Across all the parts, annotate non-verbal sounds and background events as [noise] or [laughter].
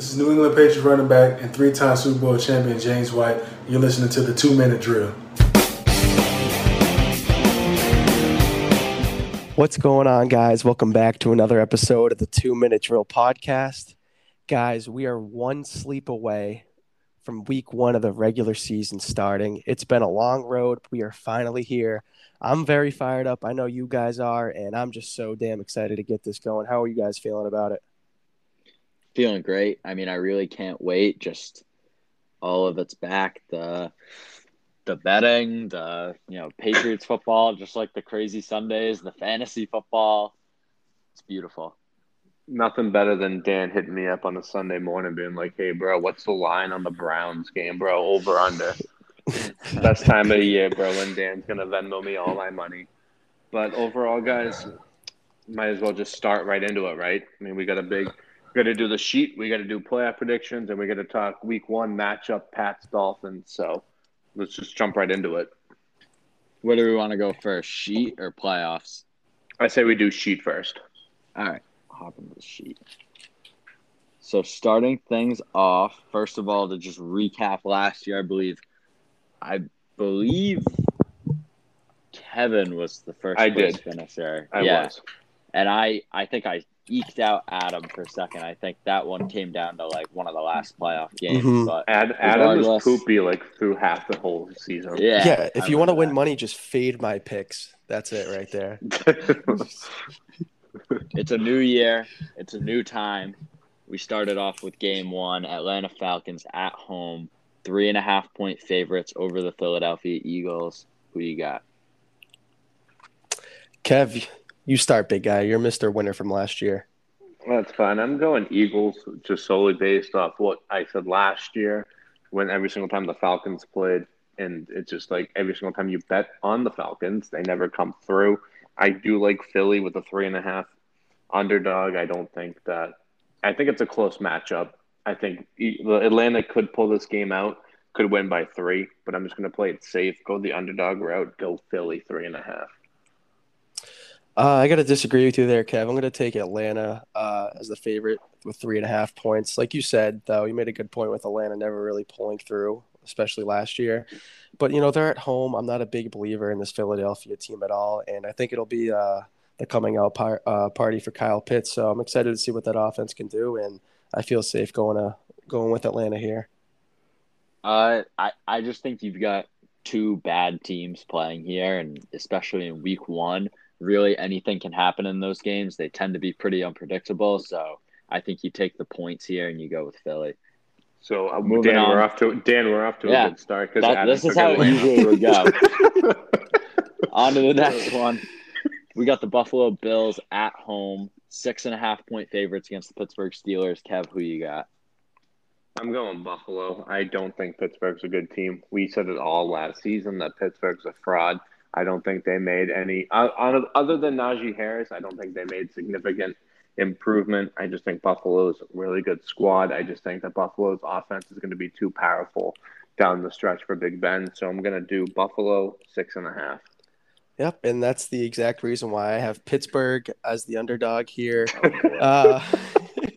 This is New England Patriots running back and three-time Super Bowl champion James White. You're listening to the two-minute drill. What's going on, guys? Welcome back to another episode of the Two Minute Drill Podcast. Guys, we are one sleep away from week one of the regular season starting. It's been a long road. We are finally here. I'm very fired up. I know you guys are, and I'm just so damn excited to get this going. How are you guys feeling about it? Feeling great. I mean, I really can't wait. Just all of it's back. The the betting, the you know Patriots football, just like the crazy Sundays, the fantasy football. It's beautiful. Nothing better than Dan hitting me up on a Sunday morning, being like, "Hey, bro, what's the line on the Browns game, bro? Over under." [laughs] Best time of the year, bro. When Dan's gonna Venmo me all my money. But overall, guys, might as well just start right into it, right? I mean, we got a big, we got to do the sheet, we got to do playoff predictions, and we got to talk Week One matchup, Pats Dolphins. So let's just jump right into it. Where do we want to go first, sheet or playoffs? I say we do sheet first. All right, hop into the sheet. So starting things off, first of all, to just recap last year, I believe, I believe Kevin was the first I place did. finisher. I yeah, was. and I I think I eked out Adam for a second. I think that one came down to like one of the last playoff games, Mhm. but Ad, Adam was poopy like through half the whole season. yeah, Yeah, if I you want to win that. money, just fade my picks. That's it right there. [laughs] It's a new year. It's a new time. We started off with game one Atlanta Falcons at home, three and a half point favorites over the Philadelphia Eagles. Who you got? Kev, you start, big guy. You're Mr. Winner from last year. That's fine. I'm going Eagles just solely based off what I said last year when every single time the Falcons played. And it's just like every single time you bet on the Falcons, they never come through. I do like Philly with a three and a half underdog. I don't think that. I think it's a close matchup. I think Atlanta could pull this game out, could win by three, but I'm just going to play it safe, go the underdog route, go Philly three and a half. Uh, I got to disagree with you there, Kev. I'm going to take Atlanta uh, as the favorite with three and a half points. Like you said, though, you made a good point with Atlanta never really pulling through, especially last year. But, you know, they're at home. I'm not a big believer in this Philadelphia team at all. And I think it'll be uh, the coming out par- uh, party for Kyle Pitts. So I'm excited to see what that offense can do. And I feel safe going, to, going with Atlanta here. Uh, I, I just think you've got two bad teams playing here, and especially in week one, really anything can happen in those games. They tend to be pretty unpredictable. So I think you take the points here and you go with Philly. So uh, Moving Dan, we're off to Dan. We're off to Yeah. a good start because this is how it usually would go. [laughs] On to the next one. We got the Buffalo Bills at home, six and a half point favorites against the Pittsburgh Steelers. Kev, who you got? I'm going Buffalo. I don't think Pittsburgh's a good team. We said it all last season that Pittsburgh's a fraud. I don't think they made any uh, on- other than Najee Harris. I don't think they made significant improvement. I just think Buffalo's a really good squad. I just think that Buffalo's offense is going to be too powerful down the stretch for Big Ben. So I'm going to do Buffalo six and a half. Yep, and that's the exact reason why I have Pittsburgh as the underdog here. [laughs] Uh,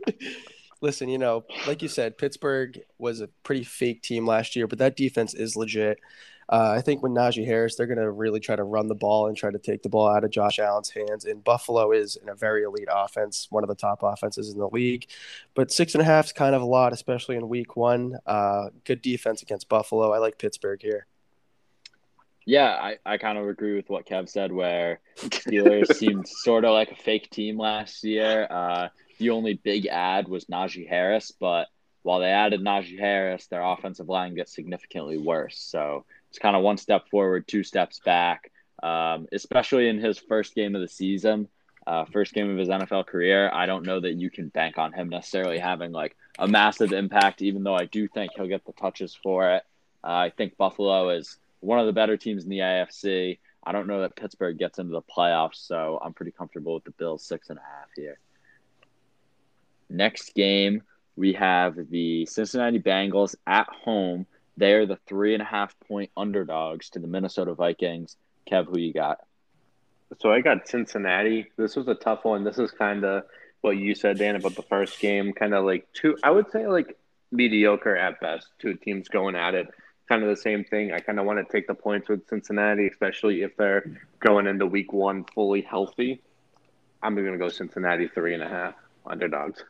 [laughs] listen, you know, like you said, Pittsburgh was a pretty fake team last year, but that defense is legit. Uh, I think with Najee Harris, they're going to really try to run the ball and try to take the ball out of Josh Allen's hands. And Buffalo is in a very elite offense, one of the top offenses in the league. But six and a half is kind of a lot, especially in week one. Uh, good defense against Buffalo. I like Pittsburgh here. Yeah, I, I kind of agree with what Kev said, where Steelers [laughs] seemed sort of like a fake team last year. Uh, the only big ad was Najee Harris, but while they added Najee Harris, their offensive line gets significantly worse. So it's kind of one step forward, two steps back, um, especially in his first game of the season, uh, first game of his NFL career. I don't know that you can bank on him necessarily having like a massive impact, even though I do think he'll get the touches for it. Uh, I think Buffalo is one of the better teams in the AFC. I don't know that Pittsburgh gets into the playoffs, so I'm pretty comfortable with the Bills six and a half here. Next game, we have the Cincinnati Bengals at home. They are the three and a half point underdogs to the Minnesota Vikings. Kev, who you got? So I got Cincinnati. This was a tough one. This is kind of what you said, Dan, about the first game. Kind of like two, I would say like mediocre at best. Two teams going at it. Kind of the same thing. I kind of want to take the points with Cincinnati, especially if they're going into week one fully healthy. I'm going to go Cincinnati three and a half underdogs.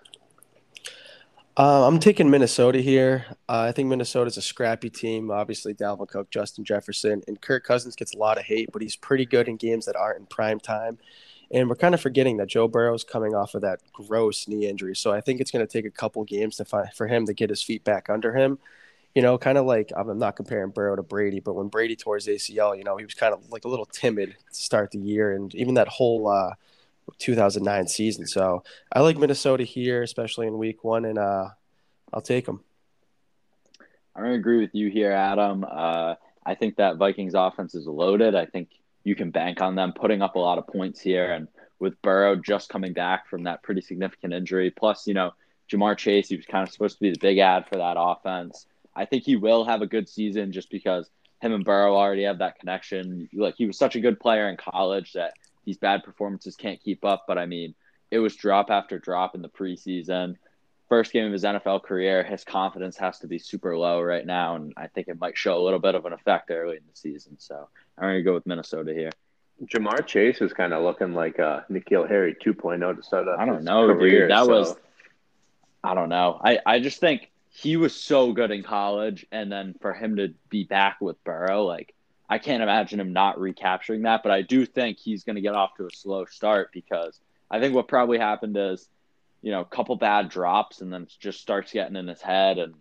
Uh, I'm taking Minnesota here. Uh, I think Minnesota's a scrappy team. Obviously, Dalvin Cook, Justin Jefferson, and Kirk Cousins gets a lot of hate, but he's pretty good in games that aren't in prime time. And we're kind of forgetting that Joe Burrow's coming off of that gross knee injury. So I think it's going to take a couple games to find, for him to get his feet back under him. You know, kind of like I'm not comparing Burrow to Brady, but when Brady tore his ACL, you know, he was kind of like a little timid to start the year. And even that whole uh, 2009 season. So I like Minnesota here, especially in week one, and uh, I'll take them. To agree with you here, Adam. Uh, I think that Vikings offense is loaded. I think you can bank on them putting up a lot of points here. And with Burrow just coming back from that pretty significant injury, plus, you know, Ja'Marr Chase, he was kind of supposed to be the big ad for that offense. I think he will have a good season just because him and Burrow already have that connection. Like he was such a good player in college that these bad performances can't keep up. But I mean, it was drop after drop in the preseason. First game of his NFL career, his confidence has to be super low right now, and I think it might show a little bit of an effect early in the season. So I'm going to go with Minnesota here. Ja'Marr Chase is kind of looking like uh, N'Keal Harry 2.0 to start up. I don't know, career, dude. That so. was, I don't know. I, I just think he was so good in college, and then for him to be back with Burrow, like I can't imagine him not recapturing that, but I do think he's going to get off to a slow start because I think what probably happened is, you know, a couple bad drops and then just starts getting in his head and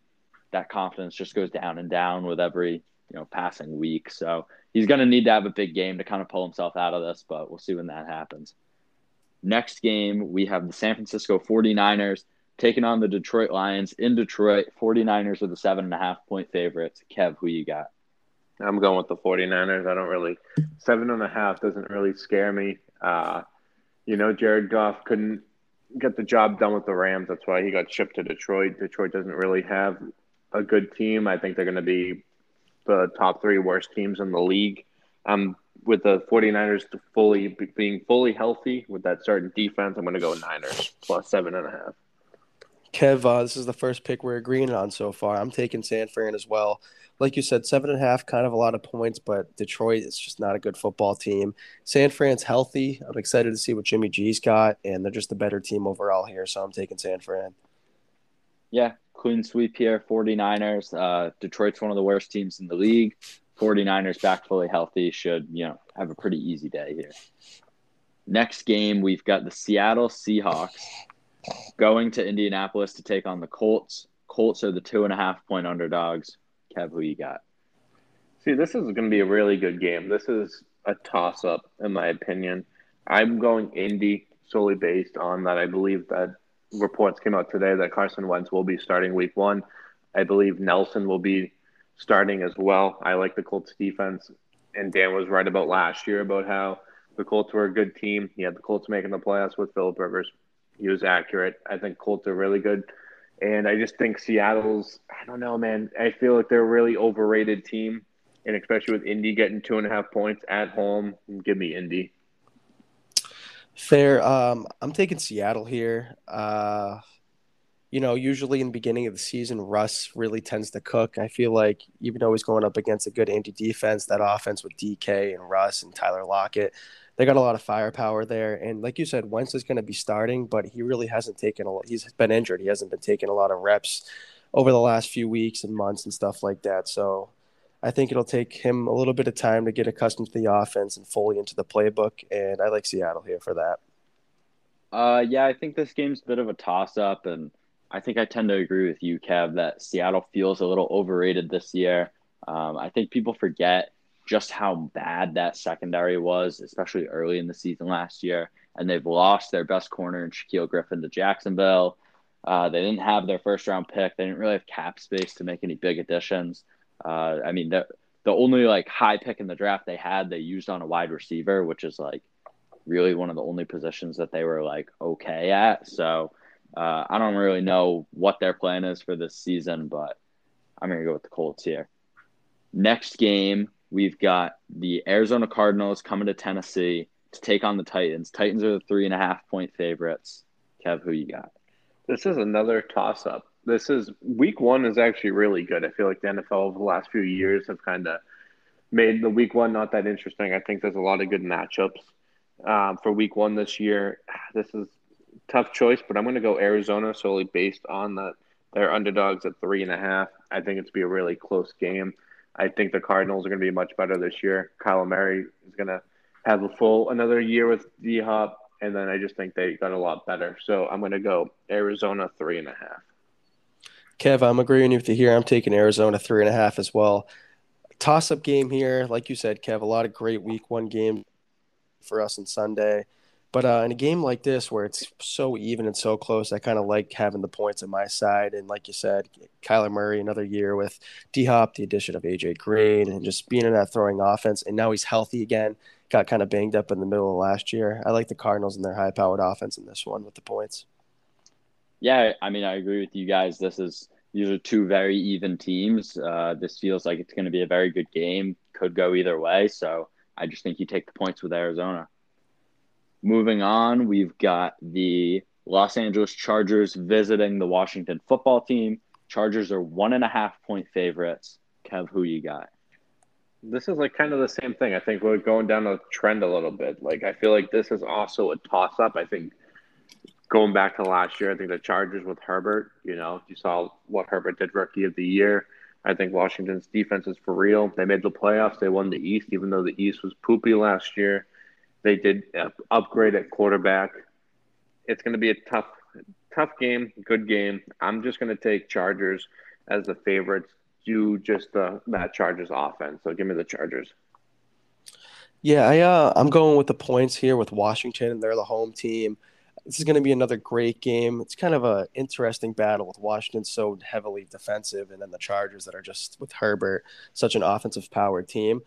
that confidence just goes down and down with every, you know, passing week. So he's going to need to have a big game to kind of pull himself out of this, but we'll see when that happens. Next game, we have the San Francisco 49ers taking on the Detroit Lions in Detroit. 49ers are the seven and a half point favorites. Kev, who you got? I'm going with the 49ers. I don't really seven and a half doesn't really scare me. Uh, you know, Jared Goff couldn't get the job done with the Rams. That's why he got shipped to Detroit. Detroit doesn't really have a good team. I think they're going to be the top three worst teams in the league. Um, with the 49ers fully being fully healthy with that certain defense, I'm going to go Niners plus seven and a half. Kev, uh, this is the first pick we're agreeing on so far. I'm taking San Fran as well like you said, seven and a half, kind of a lot of points, but Detroit is just not a good football team. San Fran's healthy. I'm excited to see what Jimmy G's got, and they're just a better team overall here. So I'm taking San Fran. Yeah, clean sweep here. 49ers. Uh, Detroit's one of the worst teams in the league. 49ers back fully healthy should, you know, have a pretty easy day here. Next game, we've got the Seattle Seahawks going to Indianapolis to take on the Colts. Colts are the two and a half point underdogs. Kev, who you got? See, this is going to be a really good game. This is a toss up, in my opinion. I'm going Indy solely based on that. I believe that reports came out today that Carson Wentz will be starting week one. I believe Nelson will be starting as well. I like the Colts defense. And Dan was right about last year about how the Colts were a good team. He had the Colts making the playoffs with Philip Rivers. He was accurate. I think Colts are really good. And I just think Seattle's, I don't know, man. I feel like they're a really overrated team. And especially with Indy getting two and a half points at home, give me Indy. Fair. Um, I'm taking Seattle here. Uh, you know, usually in the beginning of the season, Russ really tends to cook. I feel like even though he's going up against a good Indy defense, that offense with DK and Russ and Tyler Lockett, they got a lot of firepower there. And like you said, Wentz is going to be starting, but he really hasn't taken a. Lot. He's been injured. He hasn't been taking a lot of reps over the last few weeks and months and stuff like that. So I think it'll take him a little bit of time to get accustomed to the offense and fully into the playbook. And I like Seattle here for that. Uh, yeah, I think this game's a bit of a toss up, and I think I tend to agree with you, Kev, that Seattle feels a little overrated this year. Um, I think people forget just how bad that secondary was, especially early in the season last year. And they've lost their best corner in Shaquill Griffin to Jacksonville. Uh, they didn't have their first round pick. They didn't really have cap space to make any big additions. Uh, I mean, the, the only like high pick in the draft they had, they used on a wide receiver, which is like really one of the only positions that they were like okay at. So uh, I don't really know what their plan is for this season, but I'm to go with the Colts here. Next game, We've got the Arizona Cardinals coming to Tennessee to take on the Titans. Titans are the three and a half point favorites. Kev, who you got? This is another toss up. This is week one is actually really good. I feel like the NFL over the last few years have kind of made the week one not that interesting. I think there's a lot of good matchups um, for week one this year. [sighs] This is tough choice, but I'm going to go Arizona solely based on that they're underdogs at three and a half. I think it's be a really close game. I think the Cardinals are going to be much better this year. Kyler Murray is going to have a full another year with D Hop, and then I just think they got a lot better. So I'm going to go Arizona three and a half. Kev, I'm agreeing with you here. I'm taking Arizona three and a half as well. Toss up game here, like you said, Kev. A lot of great week one games for us on Sunday. But uh, in a game like this, where it's so even and so close, I kind of like having the points on my side. And like you said, Kyler Murray, another year with D Hop, the addition of AJ Green, and just being in that throwing offense. And now he's healthy again. Got kind of banged up in the middle of last year. I like the Cardinals and their high powered offense in this one with the points. Yeah, I mean, I agree with you guys. This is these are two very even teams. Uh, this feels like it's going to be a very good game. Could go either way. So I just think you take the points with Arizona. Moving on, we've got the Los Angeles Chargers visiting the Washington football team. Chargers are one and a half point favorites. Kev, who you got? This is like kind of the same thing. I think we're going down a trend a little bit. Like I feel like this is also a toss up. I think going back to last year, I think the Chargers with Herbert, you know, you saw what Herbert did rookie of the year. I think Washington's defense is for real. They made the playoffs. They won the East, even though the East was poopy last year. They did upgrade at quarterback. It's going to be a tough, tough game, good game. I'm just going to take Chargers as the favorites due just the that Chargers offense. So give me the Chargers. Yeah, I uh, I'm going with the points here with Washington. They're the home team. This is going to be another great game. It's kind of an interesting battle with Washington so heavily defensive, and then the Chargers that are just with Herbert, such an offensive powered team.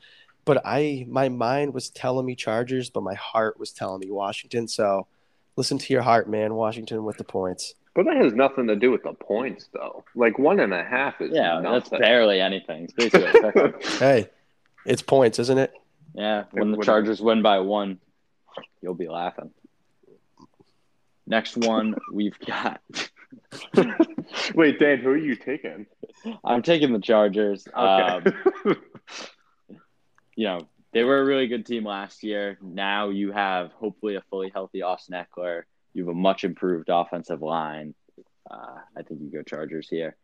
But I, my mind was telling me Chargers, but my heart was telling me Washington. So listen to your heart, man. Washington with the points. But that has nothing to do with the points, though. Like one and a half is yeah, nothing. that's barely anything. It's basically [laughs] hey, it's points, isn't it? Yeah, when the Chargers win by one, you'll be laughing. Next one we've got. [laughs] Wait, Dan, who are you taking? I'm taking the Chargers. Okay. Um, [laughs] you know, they were a really good team last year. Now you have hopefully a fully healthy Austin Ekeler. You have a much improved offensive line. Uh, I think you go Chargers here.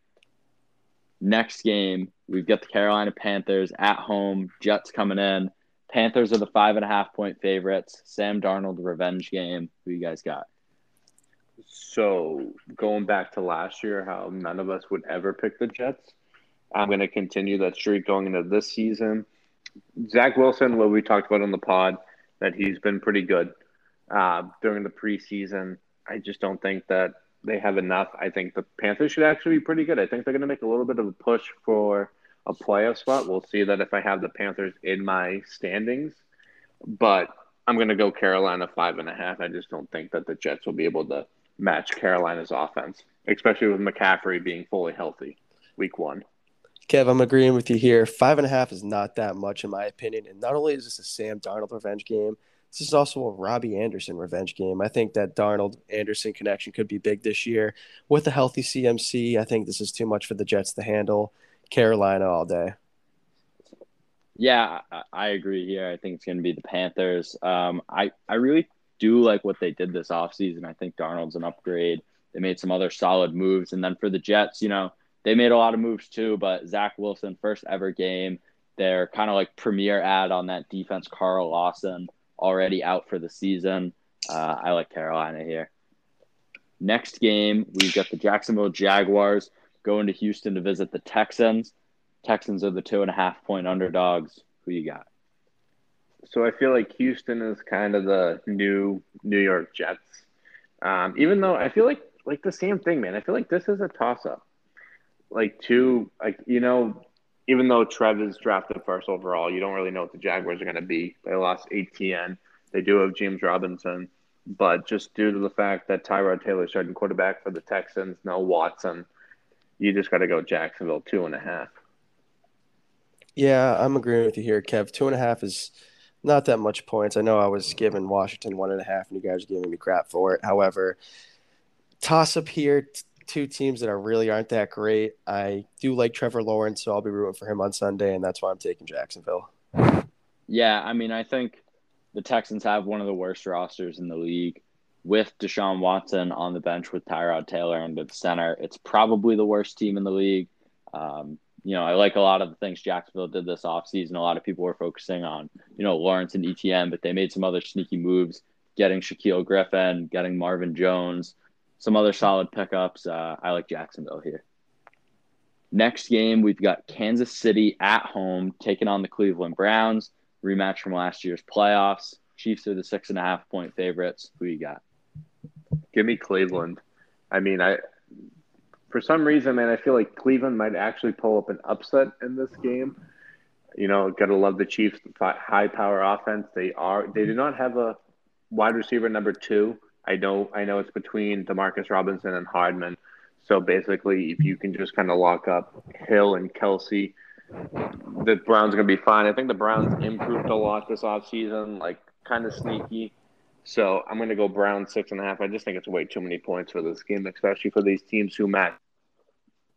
Next game, we've got the Carolina Panthers at home. Jets coming in. Panthers are the five and a half point favorites. Sam Darnold revenge game. Who you guys got? So going back to last year, how none of us would ever pick the Jets. I'm going to continue that streak going into this season. Zach Wilson, what we talked about on the pod, that he's been pretty good uh, during the preseason. I just don't think that they have enough. I think the Panthers should actually be pretty good. I think they're going to make a little bit of a push for a playoff spot. We'll see that if I have the Panthers in my standings, but I'm going to go Carolina five and a half. I just don't think that the Jets will be able to match Carolina's offense, especially with McCaffrey being fully healthy week one. Kev, I'm agreeing with you here. Five and a half is not that much, in my opinion. And not only is this a Sam Darnold revenge game, this is also a Robbie Anderson revenge game. I think that Darnold Anderson connection could be big this year. With a healthy CMC, I think this is too much for the Jets to handle. Carolina all day. Yeah, I agree here. I think it's going to be the Panthers. Um, I, I really do like what they did this offseason. I think Darnold's an upgrade. They made some other solid moves. And then for the Jets, you know, they made a lot of moves too, but Zach Wilson, first ever game, their kind of like premier ad on that defense, Carl Lawson, already out for the season. Uh, I like Carolina here. Next game, we've got the Jacksonville Jaguars going to Houston to visit the Texans. Texans are the two and a half point underdogs. Who you got? So I feel like Houston is kind of the new New York Jets. Um, even though I feel like like the same thing, man. I feel like this is a toss up like two like you know even though Trev is drafted first overall, you don't really know what the Jaguars are going to be. They lost ATN. They do have James Robinson, but just due to the fact that Tyrod Taylor starting quarterback for the Texans, no Watson, you just got to go Jacksonville two and a half. Yeah, I'm agreeing with you here, Kev. Two and a half is not that much points. I know I was giving Washington one and a half, and you guys are giving me crap for it. However, toss up here. Two teams that are really aren't that great. I do like Trevor Lawrence, so I'll be rooting for him on Sunday, and that's why I'm taking Jacksonville. Yeah, I mean, I think the Texans have one of the worst rosters in the league. With Deshaun Watson on the bench with Tyrod Taylor under the center, it's probably the worst team in the league. Um, you know, I like a lot of the things Jacksonville did this offseason. A lot of people were focusing on, you know, Lawrence and ETN, but they made some other sneaky moves, getting Shaquill Griffin, getting Marvin Jones, some other solid pickups. Uh, I like Jacksonville here. Next game, we've got Kansas City at home taking on the Cleveland Browns. Rematch from last year's playoffs. Chiefs are the six and a half point favorites. Who you got? Give me Cleveland. I mean, I for some reason, man, I feel like Cleveland might actually pull up an upset in this game. You know, gotta love the Chiefs' high power offense. They are. They do not have a wide receiver number two. I know. I know it's between Demarcus Robinson and Hardman. So basically, if you can just kind of lock up Hill and Kelsey, the Browns are going to be fine. I think the Browns improved a lot this offseason, like kind of sneaky. So I'm going to go Browns six and a half. I just think it's way too many points for this game, especially for these teams who met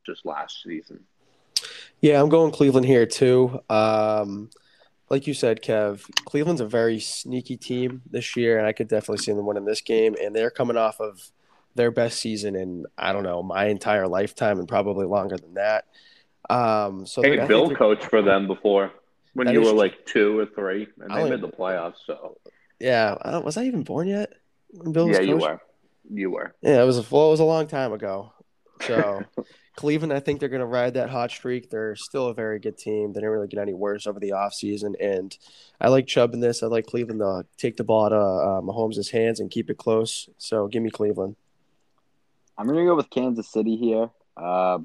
just last season. Yeah, I'm going Cleveland here too. Um, like you said, Kev, Cleveland's a very sneaky team this year, and I could definitely see them winning this game. And they're coming off of their best season in I don't know my entire lifetime, and probably longer than that. Um, so hey, Bill coached for them before when you were true. like two or three, and they made the playoffs. So yeah, I was I even born yet? Bill yeah, you were. You were. Yeah, it was a well, it was a long time ago. So [laughs] Cleveland, I think they're going to ride that hot streak. They're still a very good team. They didn't really get any worse over the offseason. And I like Chubb in this. I like Cleveland to take the ball out of uh, Mahomes' hands and keep it close. So give me Cleveland. I'm going to go with Kansas City here. Uh,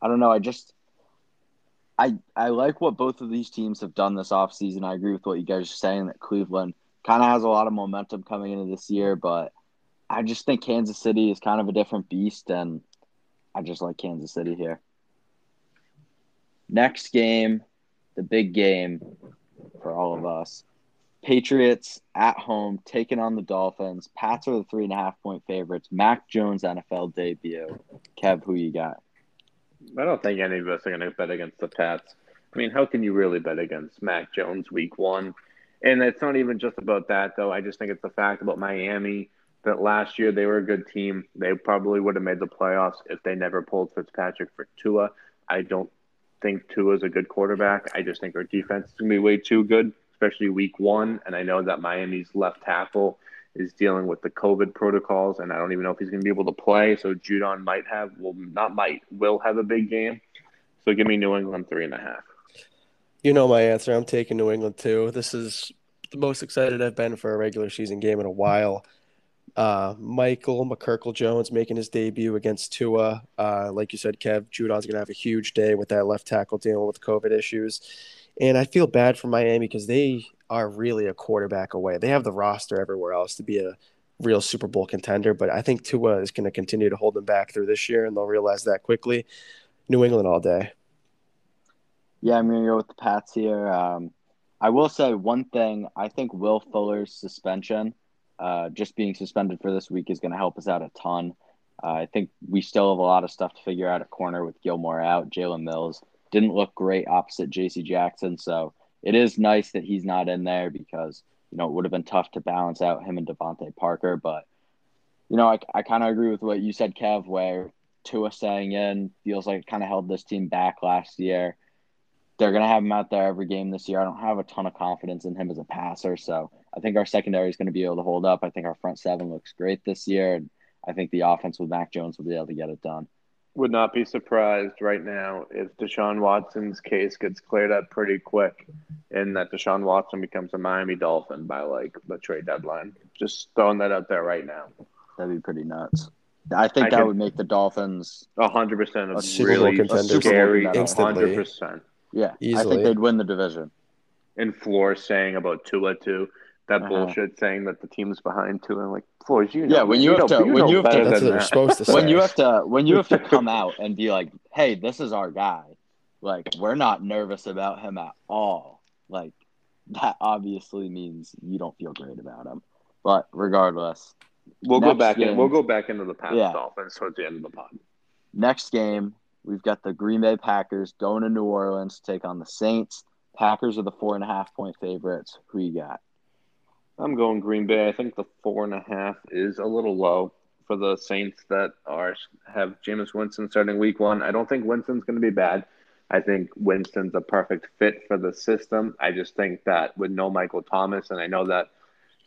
I don't know. I just. I, I like what both of these teams have done this offseason. I agree with what you guys are saying that Cleveland kind of has a lot of momentum coming into this year, but I just think Kansas City is kind of a different beast, and I just like Kansas City here. Next game, the big game for all of us. Patriots at home taking on the Dolphins. Pats are the three and a half point favorites. Mac Jones NFL debut. Kev, who you got? I don't think any of us are going to bet against the Pats. I mean, how can you really bet against Mac Jones week one? And it's not even just about that, though. I just think it's the fact about Miami that last year they were a good team. They probably would have made the playoffs if they never pulled Fitzpatrick for Tua. I don't think Tua is a good quarterback. I just think our defense is going to be way too good, especially week one. And I know that Miami's left tackle is dealing with the COVID protocols, and I don't even know if he's going to be able to play. So Judon might have, well, not might, will have a big game. So give me New England three and a half. You know my answer. I'm taking New England too. This is the most excited I've been for a regular season game in a while. Uh, Michael McCorkle Jones making his debut against Tua. Uh, like you said, Kev, Judon's going to have a huge day with that left tackle dealing with COVID issues. And I feel bad for Miami because they are really a quarterback away. They have the roster everywhere else to be a real Super Bowl contender, but I think Tua is going to continue to hold them back through this year, and they'll realize that quickly. New England all day. Yeah, I'm going to go with the Pats here. Um, I will say one thing. I think Will Fuller's suspension, uh, just being suspended for this week, is going to help us out a ton. Uh, I think we still have a lot of stuff to figure out at corner with Gilmore out. Jalen Mills didn't look great opposite J.C. Jackson, so it is nice that he's not in there because you know it would have been tough to balance out him and DeVante Parker. But you know, I, I kind of agree with what you said, Kev, where Tua staying in feels like it kind of held this team back last year they're going to have him out there every game this year. I don't have a ton of confidence in him as a passer, so I think our secondary is going to be able to hold up. I think our front seven looks great this year, and I think the offense with Mac Jones will be able to get it done. Would not be surprised right now if Deshaun Watson's case gets cleared up pretty quick, and that Deshaun Watson becomes a Miami Dolphin by like the trade deadline. Just throwing that out there right now. That'd be pretty nuts. I think I that would make the Dolphins hundred percent a Super really Bowl contender, scary, hundred percent. Yeah, Easily. I think they'd win the division. And Flores saying about Tua too, that uh-huh. bullshit saying that the team's behind too, and Like Flores, you know, yeah, when you, you have know, to, you when you have to, that's what they're supposed to [laughs] say. When you have to, when you have to come [laughs] out and be like, "Hey, this is our guy," like we're not nervous about him at all. Like that obviously means you don't feel great about him. But regardless, We'll go Next back in. We'll go back into the Pats Yeah. Dolphins towards the end of the pod. Next game, we've got the Green Bay Packers going to New Orleans to take on the Saints. Packers are the four and a half point favorites. Who you got? I'm going Green Bay. I think the four and a half is a little low for the Saints that are have Jameis Winston starting week one. I don't think Winston's going to be bad. I think Winston's a perfect fit for the system. I just think that with no Michael Thomas, and I know that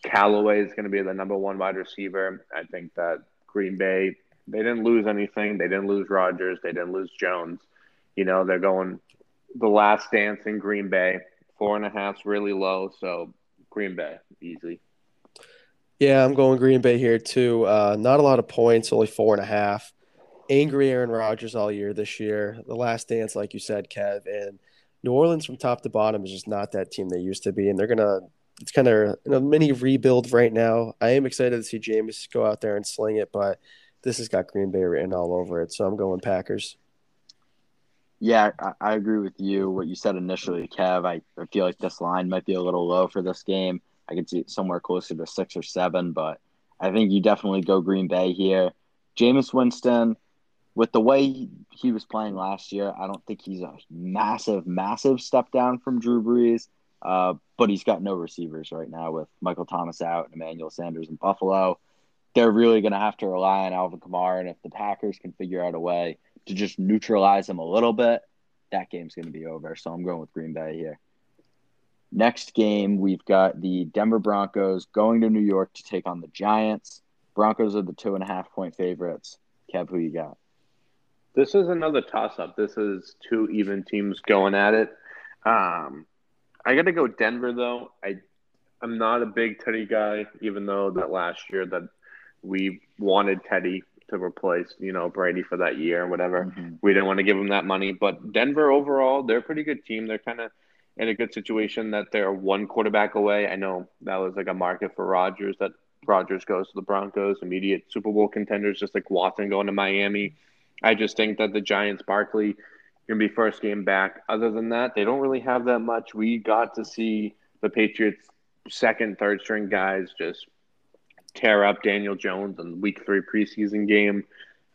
Callaway is going to be the number one wide receiver. I think that Green Bay they didn't lose anything. They didn't lose Rodgers. They didn't lose Jones. You know they're going the last dance in Green Bay. Four and a half's really low, so Green Bay easily. Yeah, I'm going Green Bay here too. Uh, not a lot of points, only four and a half. Angry Aaron Rodgers all year this year. The last dance, like you said, Kev, and New Orleans from top to bottom is just not that team they used to be, and they're gonna. It's kind of a mini rebuild right now. I am excited to see Jameis go out there and sling it, but this has got Green Bay written all over it, so I'm going Packers. Yeah, I, I agree with you. What you said initially, Kev. I, I feel like this line might be a little low for this game. I could see it somewhere closer to six or seven, but I think you definitely go Green Bay here. Jameis Winston, with the way he, was playing last year, I don't think he's a massive, massive step down from Drew Brees. Uh, but he's got no receivers right now with Michael Thomas out and Emmanuel Sanders in Buffalo. They're really going to have to rely on Alvin Kamara, and if the Packers can figure out a way to just neutralize them a little bit, that game's going to be over. So I'm going with Green Bay here. Next game, we've got the Denver Broncos going to New York to take on the Giants. Broncos are the two and a half point favorites. Kev, who you got? This is another toss up. This is two even teams going at it. Um, I got to go Denver though. I I'm not a big Teddy guy, even though that last year that we wanted Teddy to replace you know Brady for that year and whatever. Mhm. We didn't want to give him that money, but Denver overall, they're a pretty good team. They're kind of in a good situation that they're one quarterback away. I know that was like a market for Rodgers that Rodgers goes to the Broncos, immediate Super Bowl contenders, just like Watson going to Miami. I just think that the Giants, Barkley, gonna be first game back. Other than that, they don't really have that much. We got to see the Patriots second, third string guys just tear up Daniel Jones in the week three preseason game.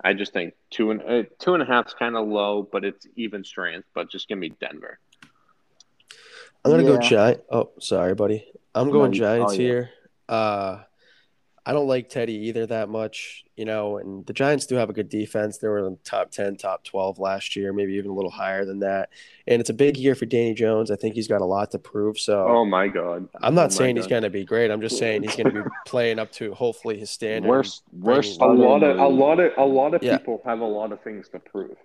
I just think two and uh, two and a half is kind of low, but it's even strength. But just give me Denver. I'm gonna go Yeah. Giant. Oh, sorry, buddy. I'm going you- Giants oh, yeah. here. Uh, I don't like Teddy either that much, you know. And the Giants do have a good defense. They were in the top ten, top twelve last year, maybe even a little higher than that. And it's a big year for Danny Jones. I think he's got a lot to prove. So Oh my god! I'm not Oh my saying he's going to be great. I'm just saying he's going to be [laughs] playing up to hopefully his standard. Worst, worst. A lot of a lot of a lot of Yeah. people have a lot of things to prove.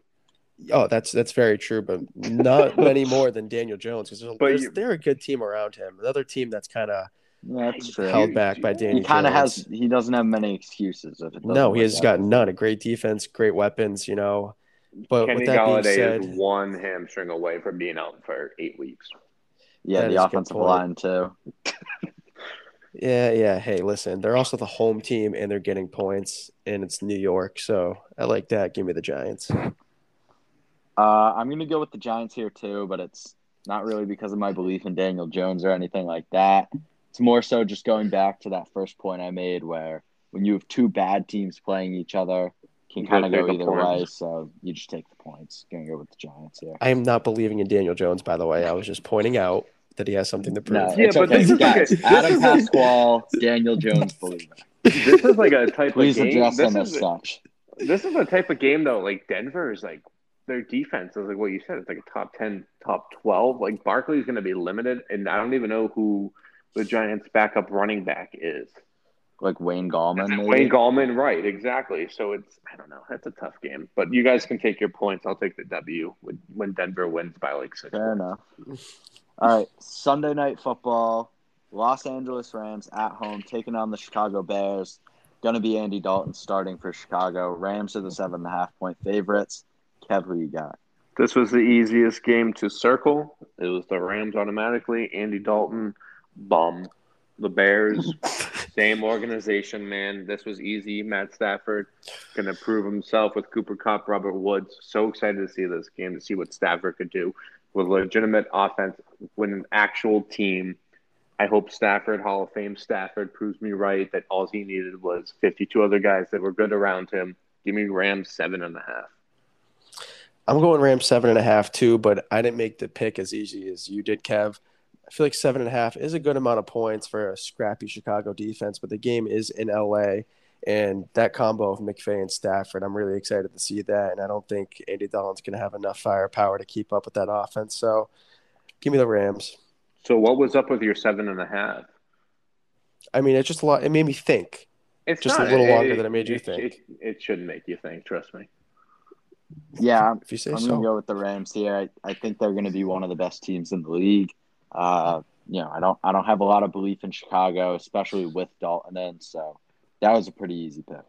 Oh, that's that's very true, but not many more than Daniel Jones because [laughs] But there's, you- they're a good team around him. Another team that's kind of Yeah, that's true. held back by Daniel. he kind of has. He doesn't have many excuses. If it No, he has out. got none. A great defense, great weapons, you know. But Kenny with that being said, is one hamstring away from being out for eight weeks. Yeah, the offensive line too. [laughs] yeah, yeah. Hey, listen, they're also the home team and they're getting points, and it's New York, so I like that. Give me the Giants. Uh, I'm gonna go with the Giants here too, but it's not really because of my belief in Daniel Jones or anything like that. It's more so just going back to that first point I made, where when you have two bad teams playing each other, can kind of go either way. So you just take the points. Gonna go with the Giants here. I am not believing in Daniel Jones, by the way. I was just pointing out that he has something to prove. No, Yeah, it's but okay. this is like guys. a- this Adam is Pasquale, Daniel Jones [laughs] believer. This is like a type Please of game. address This them as is, such. this is a type of game though. Like Denver is like their defense is like what you said. It's like a top ten, top twelve. Like Barkley's going to be limited, and I don't even know who the Giants' backup running back is. Like Wayne Gallman, maybe. Wayne Gallman, right? Exactly. So it's I don't know. That's a tough game, but you guys can take your points. I'll take the W when, when Denver wins by like six. Fair enough. All right, Sunday night football. Los Angeles Rams at home taking on the Chicago Bears. Going to be Andy Dalton starting for Chicago. Rams are the seven and a half point favorites. Kev, who you got? This was the easiest game to circle. It was the Rams automatically. Andy Dalton, bum. The Bears, [laughs] same organization, man. This was easy. Matt Stafford going to prove himself with Cooper Kupp, Robert Woods. So excited to see this game, to see what Stafford could do with legitimate offense, with an actual team. I hope Stafford, Hall of Fame Stafford, proves me right that all he needed was 52 other guys that were good around him. Give me Rams seven and a half. I'm going Rams seven and a half too, but I didn't make the pick as easy as you did, Kev. I feel like seven and a half is a good amount of points for a scrappy Chicago defense, but the game is in LA. And that combo of McVay and Stafford, I'm really excited to see that. And I don't think Andy Dalton's going to have enough firepower to keep up with that offense. So give me the Rams. So what was up with your seven and a half? I mean, it's just a lot. It made me think. It's Just not, a little longer than it made you it, think. It, it shouldn't make you think. Trust me. Yeah, I'm, If you say I'm so. gonna go with the Rams here. I, I think they're gonna be one of the best teams in the league. Uh, you know, I don't I don't have a lot of belief in Chicago, especially with Dalton in. So that was a pretty easy pick.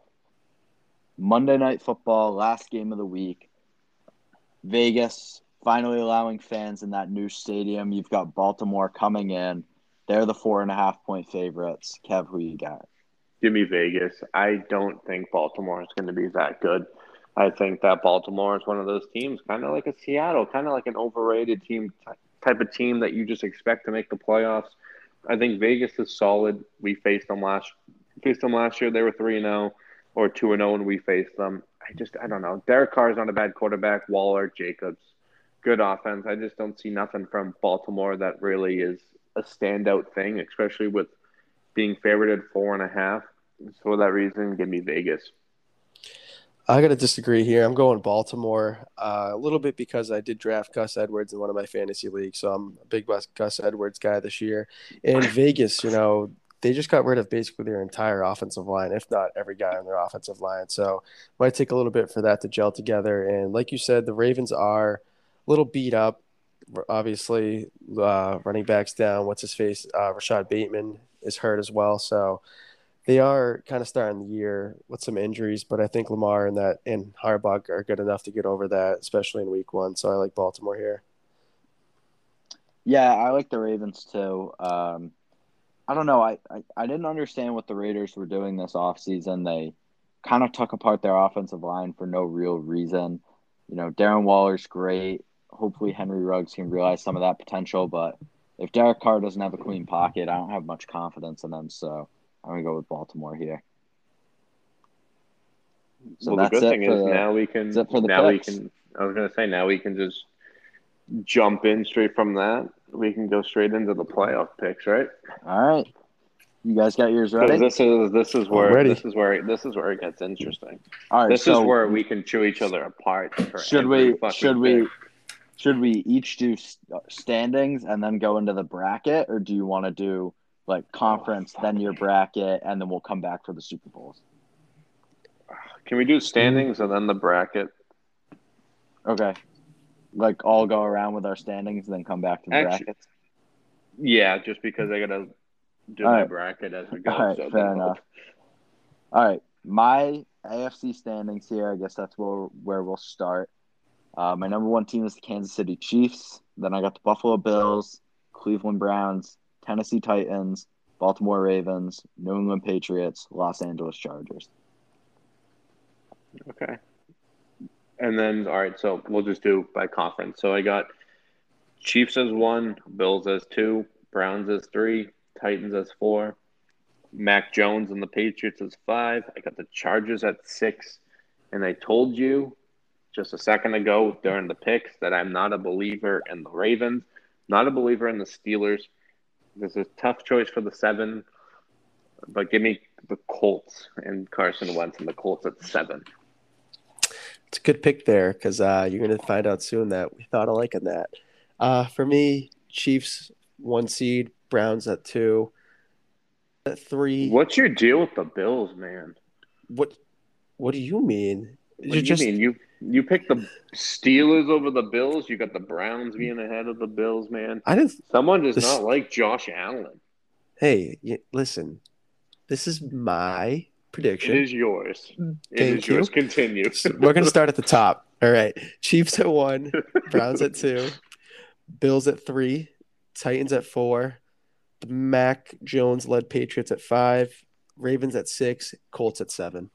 Monday Night Football, last game of the week. Vegas finally allowing fans in that new stadium. You've got Baltimore coming in. They're the four and a half point favorites. Kev, who you got? Give me Vegas. I don't think Baltimore is going to be that good. I think that Baltimore is one of those teams, kind of like a Seattle, kind of like an overrated team type of team that you just expect to make the playoffs. I think Vegas is solid. We faced them last faced them last year. They were three and zero or two and oh zero, and we faced them. I just I don't know. Derek Carr is not a bad quarterback. Waller, Jacobs, good offense. I just don't see nothing from Baltimore that really is a standout thing, especially with being favorited four and a half. So for that reason, give me Vegas. I got to disagree here. I'm going Baltimore uh, a little bit because I did draft Gus Edwards in one of my fantasy leagues, so I'm a big Gus- Edwards guy this year. And [laughs] Vegas, you know, they just got rid of basically their entire offensive line, if not every guy on their offensive line. So might take a little bit for that to gel together. And like you said, the Ravens are a little beat up. Obviously, uh, running backs down. What's his face? Uh, Rashod Bateman is hurt as well. So they are kind of starting the year with some injuries, but I think Lamar and that and Harbaugh are good enough to get over that, especially in week one. So I like Baltimore here. Yeah, I like the Ravens too. Um, I don't know. I, I, I didn't understand what the Raiders were doing this offseason. They kind of took apart their offensive line for no real reason. You know, Darren Waller's great. Hopefully, Henry Ruggs can realize some of that potential. But if Derek Carr doesn't have a clean pocket, I don't have much confidence in them. So I'm going to go with Baltimore here. So well, the good thing is the- now we can for the now picks. we can. I was gonna say now we can just jump in straight from that. We can go straight into the playoff picks, right? All right. You guys got yours ready? This is this is where ready. this is where this is where it gets interesting. All right. This so is where we can chew each other apart. Should we fucking should we pick. should we each do uh, standings and then go into the bracket or do you want to do like conference then your bracket and then we'll come back for the super bowls Can we do standings and then the bracket? okay like all go around with our standings and then come back to the Actually- brackets Yeah, just because I gotta do All my right. bracket as we go. all right so fair enough all right my afc standings here i guess that's where where we'll start uh, my number one team is the kansas city chiefs then i got the buffalo bills cleveland browns tennessee titans baltimore ravens new england patriots los angeles chargers Okay. And then, all right, so we'll just do by conference. So I got Chiefs as one, Bills as two, Browns as three, Titans as four, Mac Jones and the Patriots as five. I got the Chargers at six. And I told you just a second ago during the picks that I'm not a believer in the Ravens, not a believer in the Steelers. This is a tough choice for the seven, but give me the Colts and Carson Wentz and the Colts at seven. It's a good pick there because uh, you're going to find out soon that we thought alike on that. Uh, for me, Chiefs one seed, Browns at two, at three. What's your deal with the Bills, man? What? What do you mean? What do you mean? You you picked the Steelers over the Bills. You got the Browns being ahead of the Bills, man. I didn't. Someone does This- not like Josh Allen. Hey, y- listen. This is my prediction. It is yours. It Thank is you. yours. Continue. We're going to start at the top. [laughs] All right. Chiefs at one, Browns at two, Bills at three, Titans at four, the Mac Jones led Patriots at five, Ravens at six, Colts at seven.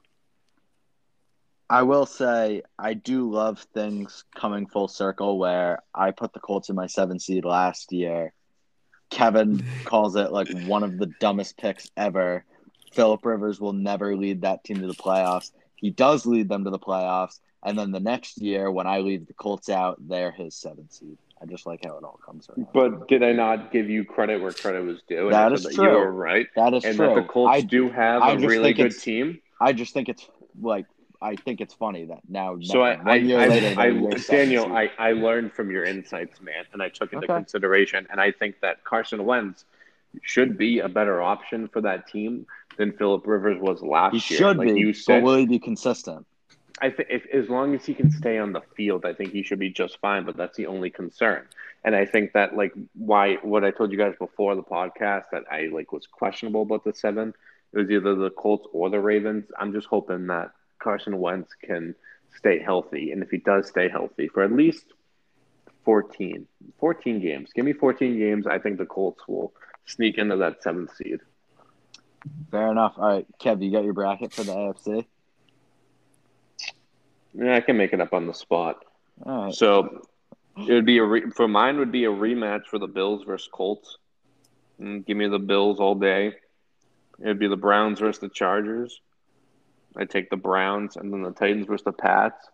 I will say I do love things coming full circle where I put the Colts in my seven seed last year. Kevin [laughs] calls it like one of the dumbest picks ever. Philip Rivers will never lead that team to the playoffs. He does lead them to the playoffs, and then the next year, when I leave the Colts out, they're his seven seed. I just like how it all comes around. But did I not give you credit where credit was due? That I is said true. You were right. that is and true. that the Colts I, do have I a really good team. I just think it's like I think it's funny that now. So I, one I, I, later, I, seventh Daniel. I, I learned from your insights, man, and I took into Okay. consideration. And I think that Carson Wentz should be a better option for that team than Philip Rivers was last he year. should like be, you but will he be consistent? I think if as long as he can stay on the field, I think he should be just fine. But that's the only concern. And I think that like why what I told you guys before the podcast that I like was questionable about the seven. It was either the Colts or the Ravens. I'm just hoping that Carson Wentz can stay healthy, and if he does stay healthy for at least 14, 14 games, give me 14 games. I think the Colts will sneak into that seventh seed. Fair enough. All right, Kev, you got your bracket for the AFC? Yeah, I can make it up on the spot. All right. So it would be a re- for mine would be a rematch for the Bills versus Colts. Mm, give me the Bills all day. It'd be the Browns versus the Chargers. I take the Browns and then the Titans versus the Pats.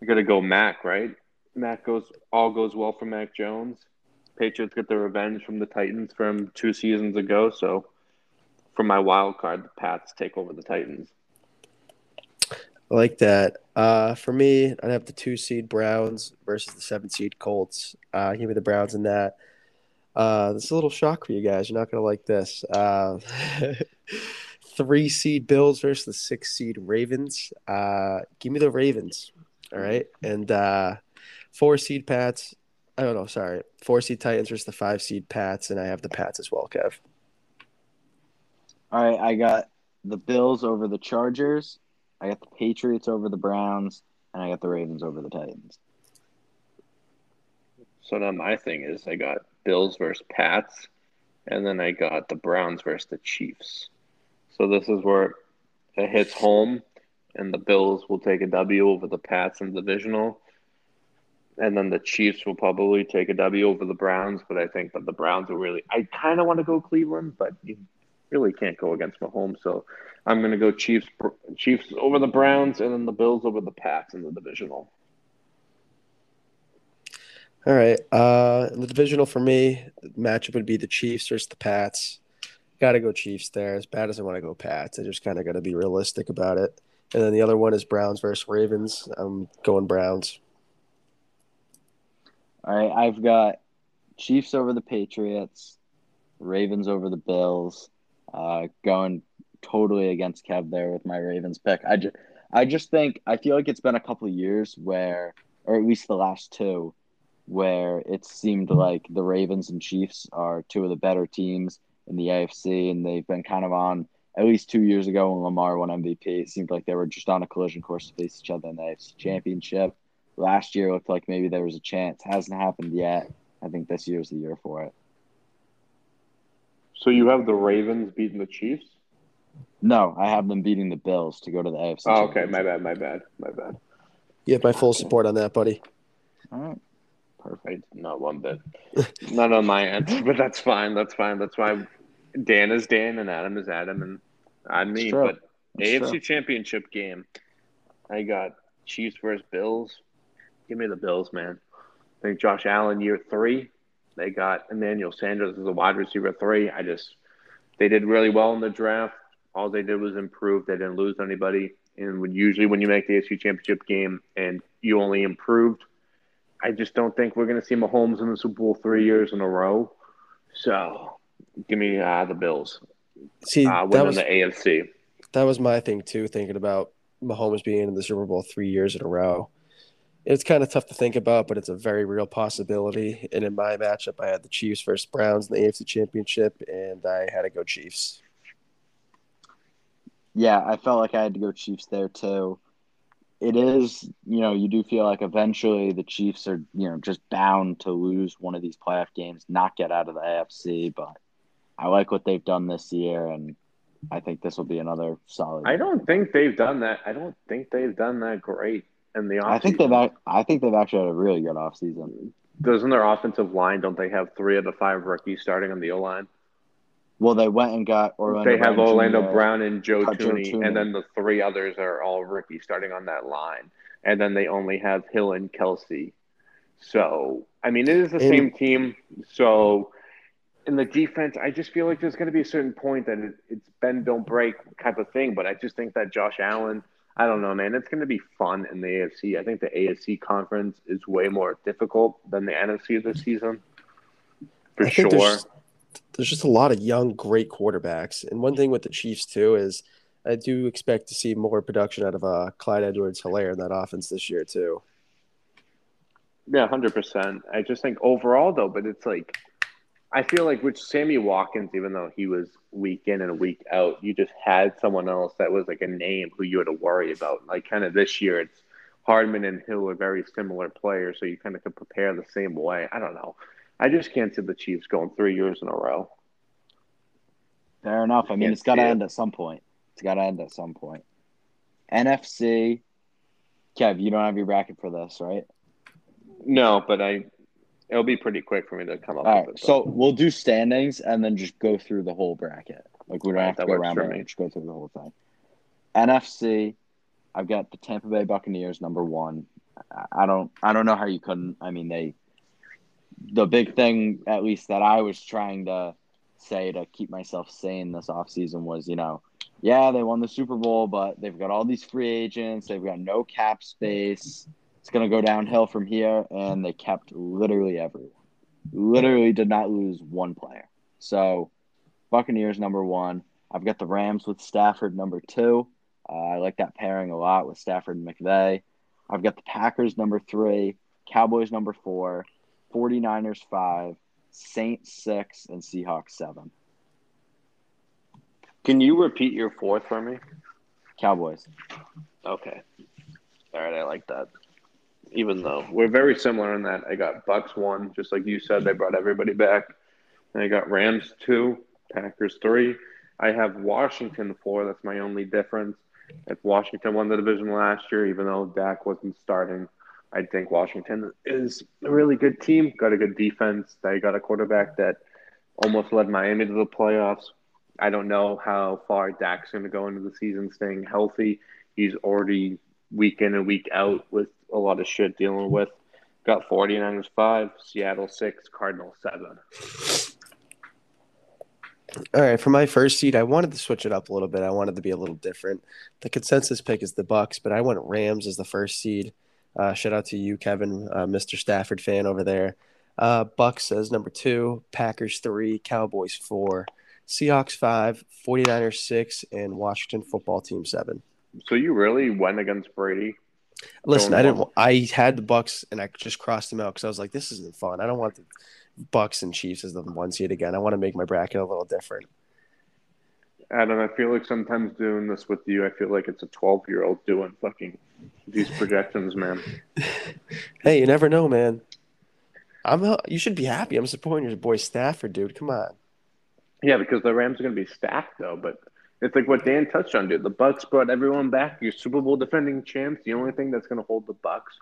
You got to go Mac, right? Mac goes all goes well for Mac Jones. Patriots get their revenge from the Titans from two seasons ago. So for my wild card, the Pats take over the Titans. I like that. Uh, for me, I'd have the two seed Browns versus the seven seed Colts. Uh, give me the Browns in that. Uh, this is a little shock for you guys. You're not gonna like this. Uh, [laughs] three seed Bills versus the six seed Ravens. Uh, give me the Ravens. All right, and uh, four seed Pats. I don't know. Sorry, four seed Titans versus the five seed Pats, and I have the Pats as well, Kev. All right, I got the Bills over the Chargers. I got the Patriots over the Browns, and I got the Ravens over the Titans. So now my thing is I got Bills versus Pats, and then I got the Browns versus the Chiefs. So this is where it hits home, and the Bills will take a W over the Pats in the divisional, and then the Chiefs will probably take a W over the Browns. But I think that the Browns will really. I kind of want to go Cleveland, but you really can't go against Mahomes. So I'm going to go Chiefs, Chiefs over the Browns, and then the Bills over the Pats in the divisional. All right. Uh, the divisional for me, matchup would be the Chiefs versus the Pats. Got to go Chiefs there. As bad as I want to go Pats, I just kind of got to be realistic about it. And then the other one is Browns versus Ravens. I'm going Browns. All right, I've got Chiefs over the Patriots, Ravens over the Bills. Uh, going totally against Kev there with my Ravens pick. I just, I just think I feel like it's been a couple of years where, or at least the last two, where it seemed like the Ravens and Chiefs are two of the better teams in the AFC, and they've been kind of on. At least two years ago, when Lamar won MVP, it seemed like they were just on a collision course to face each other in the AFC Championship. Last year looked like maybe there was a chance. Hasn't happened yet. I think this year's the year for it. So you have the Ravens beating the Chiefs? No, I have them beating the Bills to go to the AFC. Oh, okay. My bad. My bad. My bad. You have my full support on that, buddy. All right. Perfect. Not one bit. Not on my end, [laughs] but that's fine. That's fine. That's why Dan is Dan and Adam is Adam and I'm me. But It's AFC true. Championship game, I got Chiefs versus Bills. Give me the Bills, man. I think Josh Allen year three. They got Emmanuel Sanders as a wide receiver three. I just they did really well in the draft. All they did was improve. They didn't lose anybody. And when usually when you make the AFC Championship game and you only improved, I just don't think we're going to see Mahomes in the Super Bowl three years in a row. So give me uh, the Bills See, uh, that was the AFC. that was my thing too. Thinking about Mahomes being in the Super Bowl three years in a row. It's kind of tough to think about, but it's a very real possibility. And in my matchup, I had the Chiefs versus Browns in the AFC Championship, and I had to go Chiefs. Yeah, I felt like I had to go Chiefs there too. It is, you know, you do feel like eventually the Chiefs are, you know, just bound to lose one of these playoff games, not get out of the AFC. But I like what they've done this year, and I think this will be another solid. I don't think they've done that. I don't think they've done that great in the off. I think they've. I think they've actually had a really good offseason. doesn't their offensive line? Don't they have three of the five rookies starting on the O line? Well, they went and got Orlando. They have Brown Orlando Jr. Brown and Joe Joe Thuney, Thuney. and then the three others are all rookies starting on that line. And then they only have Hill and Kelsey. So, I mean, it is the And- same team. So, in the defense, I just feel like there's going to be a certain point that it, it's bend, don't break type of thing. But I just think that Josh Allen, I don't know, man, it's going to be fun in the AFC. I think the AFC conference is way more difficult than the NFC this season. For I sure. there's, there's just a lot of young, great quarterbacks. And one thing with the Chiefs, too, is I do expect to see more production out of uh, Clyde Edwards Helaire in that offense this year, too. Yeah, hundred percent. I just think overall though, but it's like I feel like with Sammy Watkins, even though he was week in and week out, you just had someone else that was like a name who you had to worry about. Like kind of this year, it's Hardman and Hill are very similar players, so you kind of could prepare the same way. I don't know. I just can't see the Chiefs going three years in a row. Fair enough. I mean, it's got to it. end at some point. It's got to end at some point. NFC. Kev, you don't have your bracket for this, right? No, but I it'll be pretty quick for me to come up All with right. it. So we'll do standings and then just go through the whole bracket. Like we don't Right, have to go around it. Just go through the whole thing. NFC. I've got the Tampa Bay Buccaneers number one. I- I don't. I don't know how you couldn't. I mean, they. The big thing, at least that I was trying to say to keep myself sane this offseason was, you know, yeah, they won the Super Bowl, but they've got all these free agents. They've got no cap space. It's going to go downhill from here. And they kept literally everyone. Literally did not lose one player. So, Buccaneers number one. I've got the Rams with Stafford number two. Uh, I like that pairing a lot with Stafford and McVay. I've got the Packers number three, Cowboys number four, 49ers five, Saints six, and Seahawks seven. Can you repeat your fourth for me? Cowboys. Okay. All right, I like that. Even though we're very similar in that, I got Bucks one, just like you said. They brought everybody back. And I got Rams two, Packers three. I have Washington four. That's my only difference. If Washington won the division last year, even though Dak wasn't starting, I think Washington is a really good team. Got a good defense. They got a quarterback that almost led Miami to the playoffs. I don't know how far Dak's going to go into the season staying healthy. He's already week in and week out with a lot of shit dealing with. Got 49ers 5, Seattle 6, Cardinals 7. All right, for my first seed, I wanted to switch it up a little bit. I wanted to be a little different. The consensus pick is the Bucks, but I went Rams as the first seed. Uh, shout out to you, Kevin, uh, Mr. Stafford fan over there. Uh, Bucks as number two, Packers three, Cowboys four, Seahawks five, 49ers six, and Washington football team seven. So you really went against Brady? Listen, I didn't. I had the Bucks, and I just crossed them out because I was like, "This isn't fun. I don't want the Bucks and Chiefs as the one seed again. I want to make my bracket a little different." Adam, I feel like sometimes doing this with you, I feel like it's a 12 year old doing fucking these projections, man. [laughs] Hey, you never know, man. I'm. You should be happy. I'm supporting your boy Stafford, dude. Come on. Yeah, because the Rams are going to be stacked, though. But it's like what Dan touched on, dude. The Bucks brought everyone back. Your Super Bowl defending champs. The only thing that's going to hold the Bucks,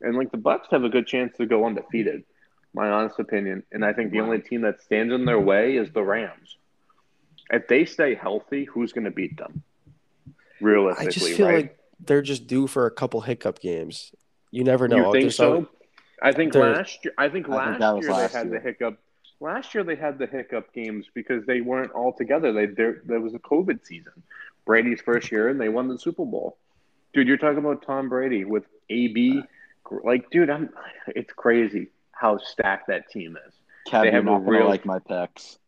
and like the Bucks have a good chance to go undefeated. My honest opinion, and I think the only team that stands in their way is the Rams. If they stay healthy, who's going to beat them? Realistically, I just feel right? like they're just due for a couple hiccup games. You never know. You think There's al- so? I think There- last year. I think I think last that year last they had year. the hiccup. Last year they had the hiccup games because they weren't all together. They there there was a COVID season, Brady's first year, and they won the Super Bowl. Dude, you're talking about Tom Brady with AB. Like, dude, I'm. It's crazy how stacked that team is Kev, They have not going to real- like my picks.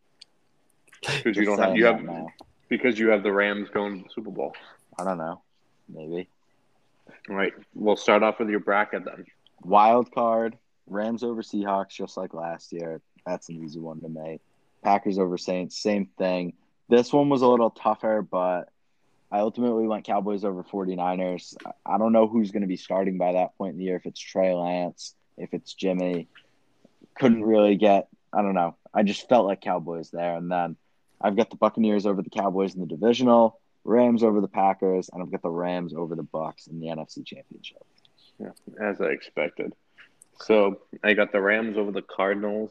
because you don't have you have now. because you have the Rams going to the Super Bowl. I don't know. Maybe. All right, we'll start off with your bracket then. Wild card, Rams over Seahawks, just like last year. That's an easy one to make. Packers over Saints, same thing. This one was a little tougher, but I ultimately went Cowboys over 49ers. I- don't know who's going to be starting by that point in the year, if it's Trey Lance, if it's Jimmy. Couldn't really get, I don't know. I just felt like Cowboys there. And then I've got the Buccaneers over the Cowboys in the divisional, Rams over the Packers, and I've got the Rams over the Bucks in the NFC Championship. Yeah, as I expected. So I got the Rams over the Cardinals.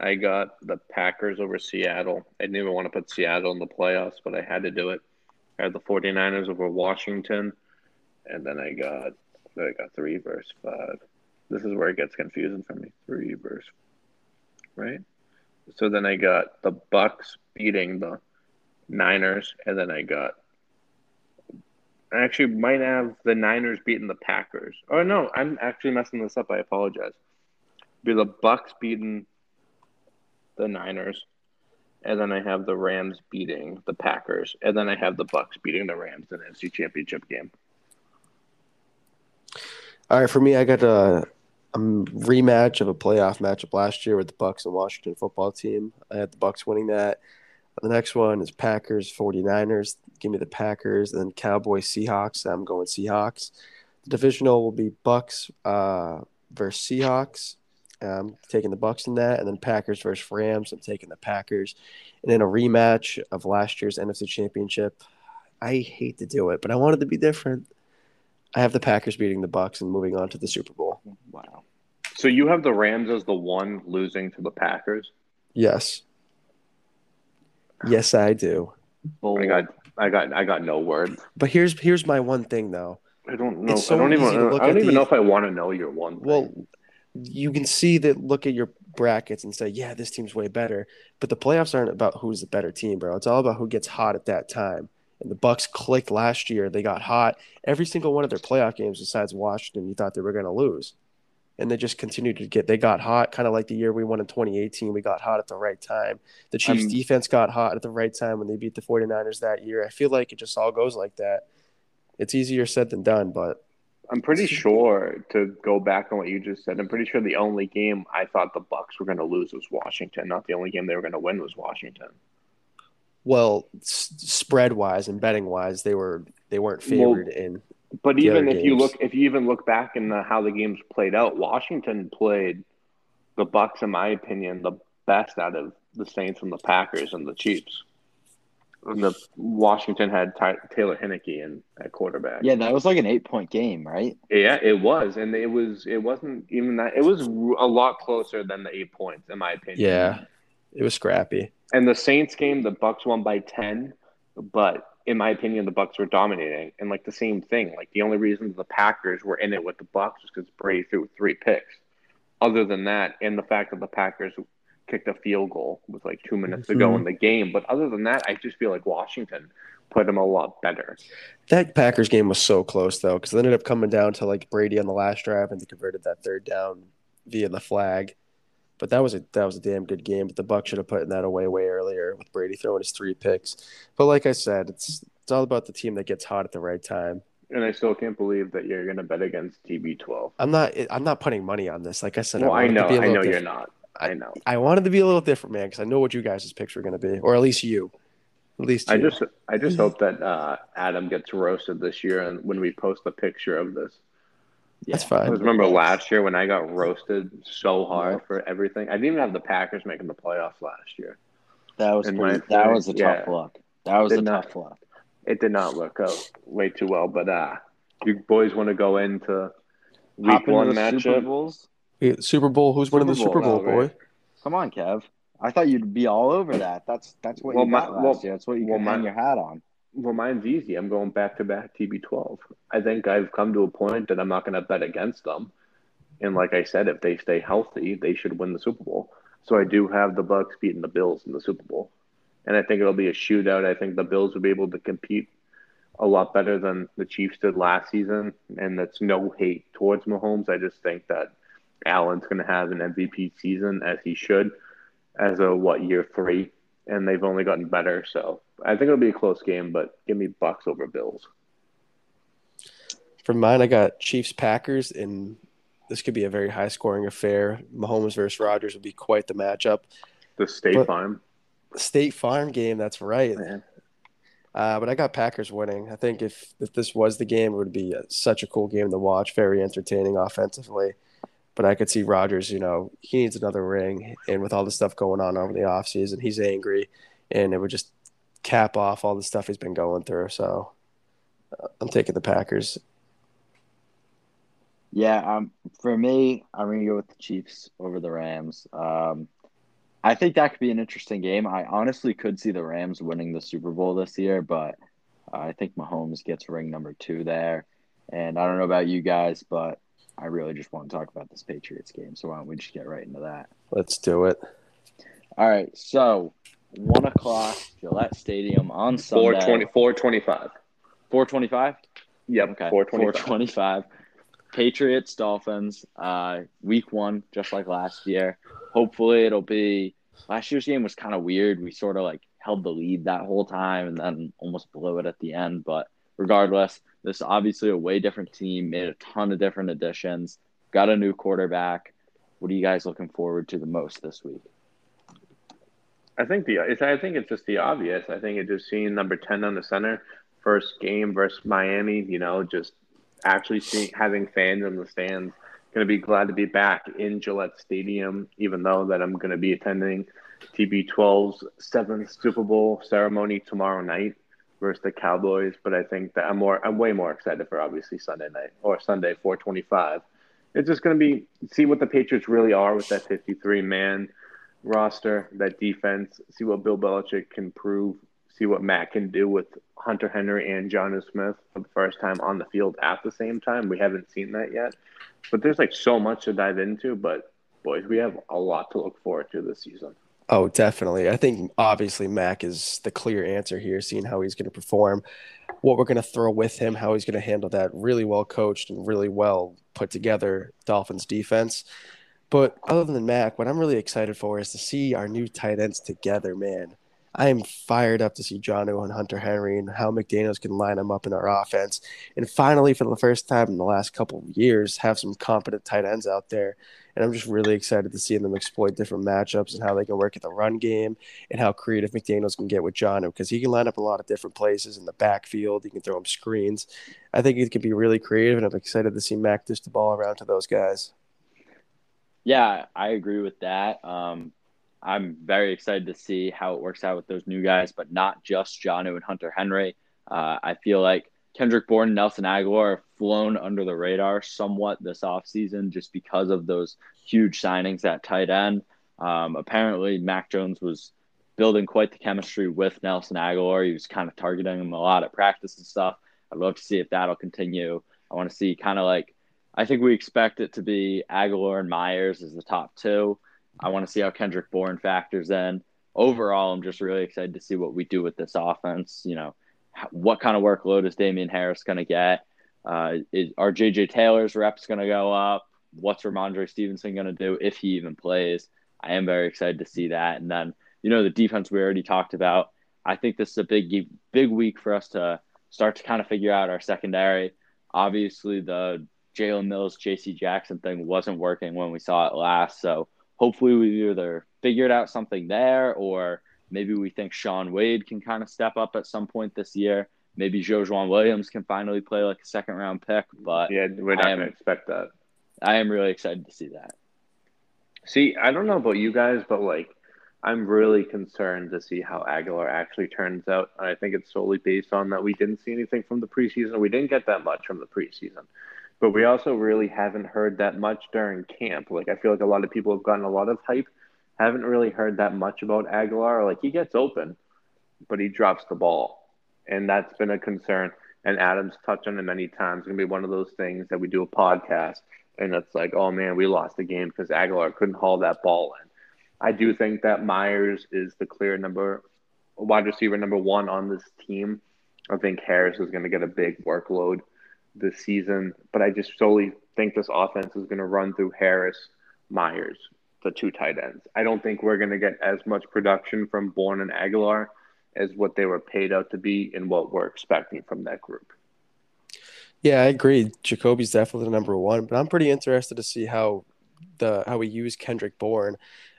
I got the Packers over Seattle. I didn't even want to put Seattle in the playoffs, but I had to do it. I had the 49ers over Washington. And then I got I got three verse five. This is where it gets confusing for me. Three verse right? So then I got the Bucks beating the Niners, and then I got I actually might have the Niners beating the Packers. Oh no, I'm actually messing this up. I apologize. Be the Bucks beating the Niners, and then I have the Rams beating the Packers, and then I have the Bucks beating the Rams in the NFC Championship game. All right, for me, I got a, a rematch of a playoff matchup last year with the Bucks and Washington football team. I had the Bucks winning that. The next one is Packers 49ers. Give me the Packers. And then Cowboys Seahawks. I'm going Seahawks. The divisional will be Bucks uh, versus Seahawks. I'm taking the Bucks in that, and then Packers versus Rams. I'm taking the Packers, and then a rematch of last year's NFC Championship. I hate to do it, but I wanted to be different. I have the Packers beating the Bucks and moving on to the Super Bowl. Wow. So you have the Rams as the one losing to the Packers. Yes, yes, I do. I got, I got, I got no word. But here's here's my one thing though. I don't know. So I don't even. easy to look I don't even the- know if I want to know your one. Thing. You can see that. Look at your brackets and say, yeah, this team's way better. But the playoffs aren't about who's the better team, bro. It's all about who gets hot at that time. And the Bucks clicked last year. They got hot every single one of their playoff games, besides Washington. You thought they were going to lose, and they just continued to get. They got hot, kind of like the year we won in 2018. We got hot at the right time. The Chiefs' I'm- defense got hot at the right time when they beat the 49ers that year. I feel like it just all goes like that. It's easier said than done, but I'm pretty sure to go back on what you just said. I'm pretty sure the only game I thought the Bucks were going to lose was Washington. Not the only game they were going to win was Washington. well, s- spread wise and betting wise, they were they weren't Well, favored in. But even if you look, if you even look back in the, how the games played out, Washington played the Bucks, in my opinion, the best out of the Saints and the Packers and the Chiefs. And the Washington had Ty, Taylor Heinicke in at quarterback. Yeah, that was like an eight point game, right? Yeah, it was, and it was. It wasn't even that. It was a lot closer than the eight points, in my opinion. Yeah, it was scrappy. And the Saints game, the Bucks won by ten, but in my opinion, the Bucks were dominating. And like the same thing, like the only reason the Packers were in it with the Bucks was because Brady threw three picks. Other than that, and the fact that the Packers kicked a field goal with like two minutes to go Mhm. in the game, but other than that, I just feel like Washington put them a lot better. That Packers game was so close though, because it ended up coming down to like Brady on the last drive, and they converted that third down via the flag. But that was a that was a damn good game. But the Bucks should have put that away way earlier with Brady throwing his three picks. But like I said, it's it's all about the team that gets hot at the right time. And I still can't believe that you're going to bet against TB12. I'm not I'm not putting money on this. Like I said, Well, I wanted to know, be a I little know you're not. I know. I wanted to be a little different, man, because I know what you guys' picks were going to be, or at least you. At least you. I just, I just hope that uh, Adam gets roasted this year, and when we post a picture of this, That's fine. I remember last year when I got roasted so hard for everything. I didn't even have the Packers making the playoffs last year. That was pretty, my that opinion, was a yeah. tough look. That was a not- tough look. It did not work out way too well. But uh, you boys want to go into week Hop into one the Super matchup? Bowls. Super Bowl. Who's winning the Super Super Bowl, Bowl, right. boy? Come on, Kev. I thought you'd be all over that. That's that's what Well, you my- got last well- year. That's what you well, can my- hang your hat on. Well, mine's easy. I'm going back to back TB12. I think I've come to a point that I'm not going to bet against them. And like I said, if they stay healthy, they should win the Super Bowl. So I do have the Bucks beating the Bills in the Super Bowl, and I think it'll be a shootout. I think the Bills will be able to compete a lot better than the Chiefs did last season, and that's no hate towards Mahomes. I just think that Allen's going to have an MVP season as he should, as a what year three, and they've only gotten better. So I think it'll be a close game, but give me Bucks over Bills. For mine, I got Chiefs Packers, and this could be a very high scoring affair. Mahomes versus Rodgers would be quite the matchup. The State But- Farm. State Farm game, that's right. Uh, but I got Packers winning. I think if, if this was the game, it would be uh such a cool game to watch, very entertaining offensively. But I could see Rodgers, you know, he needs another ring. And with all the stuff going on over the offseason, he's angry. And it would just cap off all the stuff he's been going through. So uh, I'm taking the Packers. Yeah, um, for me, I'm gonna go with the Chiefs over the Rams. Um, I think that could be an interesting game. I honestly could see the Rams winning the Super Bowl this year, but I think Mahomes gets ring number two there. And I don't know about you guys, but I really just want to talk about this Patriots game. So why don't we just get right into that? Let's do it. All right. So one o'clock, Gillette Stadium on Sunday. 420, 425. Four twenty-five. Yep, Okay. 425. 425. Patriots, Dolphins, uh, week one, just like last year. Hopefully it'll be last year's game was kind of weird. We sort of like held the lead that whole time and then almost blew it at the end. But regardless, this is obviously a way different team, made a ton of different additions, got a new quarterback. What are you guys looking forward to the most this week? I think the it's, I think it's just the obvious. I think it just seeing number ten on the center, first game versus Miami. You know, just actually seeing having fans in the stands. Going to be glad to be back in Gillette Stadium, even though that I'm going to be attending TB12's seventh Super Bowl ceremony tomorrow night versus the Cowboys. But I think that I'm more I'm way more excited for obviously Sunday night or Sunday 425. It's just going to be see what the Patriots really are with that 53 man roster, that defense, see what Bill Belichick can prove, see what Matt can do with Hunter Henry and Jonnu Smith for the first time on the field at the same time. We haven't seen that yet. But there's like so much to dive into, but boys, we have a lot to look forward to this season. Oh, definitely. I think obviously Mac is the clear answer here, seeing how he's going to perform, what we're going to throw with him, how he's going to handle that really well coached and really well put together Dolphins defense. But other than Mac, what I'm really excited for is to see our new tight ends together, man. I am fired up to see Jonnu and Hunter Henry and how McDaniels can line them up in our offense. And finally, for the first time in the last couple of years, have some competent tight ends out there. And I'm just really excited to see them exploit different matchups and how they can work at the run game and how creative McDaniels can get with Jonnu because he can line up a lot of different places in the backfield. He can throw him screens. I think he can be really creative, and I'm excited to see Mac dish the ball around to those guys. Yeah, I agree with that. Um, I'm very excited to see how it works out with those new guys, but not just Jonnu and Hunter Henry. Uh, I feel like Kendrick Bourne and Nelson Agholor have flown under the radar somewhat this offseason just because of those huge signings at tight end. Um, apparently, Mac Jones was building quite the chemistry with Nelson Agholor. He was kind of targeting him a lot at practice and stuff. I'd love to see if that'll continue. I want to see kind of like, I think we expect it to be Agholor and Myers as the top two. I want to see how Kendrick Bourne factors in. Overall, I'm just really excited to see what we do with this offense. You know, what kind of workload is Damien Harris going to get? Uh, is, are JJ Taylor's reps going to go up? What's Rhamondre Stevenson going to do if he even plays? I am very excited to see that. And then, you know, the defense we already talked about. I think this is a big, big week for us to start to kind of figure out our secondary. Obviously, the Jalen Mills, JC Jackson thing wasn't working when we saw it last. So hopefully we either figured out something there or maybe we think Shaun Wade can kind of step up at some point this year. Maybe Joejuan Williams can finally play like a second round pick. But Yeah, we're not going to expect that. I am really excited to see that. See, I don't know about you guys, but like, I'm really concerned to see how Agholor actually turns out. And I think it's solely based on that we didn't see anything from the preseason. We didn't get that much from the preseason, but we also really haven't heard that much during camp. Like, I feel like a lot of people have gotten a lot of hype, haven't really heard that much about Agholor. Like, he gets open, but he drops the ball, and that's been a concern. And Adams touched on it many times. It's gonna be one of those things that we do a podcast, and it's like, oh man, we lost the game because Agholor couldn't haul that ball in. I do think that Myers is the clear number wide receiver number one on this team. I think Harris is going to get a big workload this season, but I just solely think this offense is going to run through Harris, Myers, the two tight ends. I don't think we're going to get as much production from Bourne and Agholor as what they were paid out to be and what we're expecting from that group. Yeah, I agree. Jacoby's definitely the number one, but I'm pretty interested to see how the how we use Kendrick Bourne.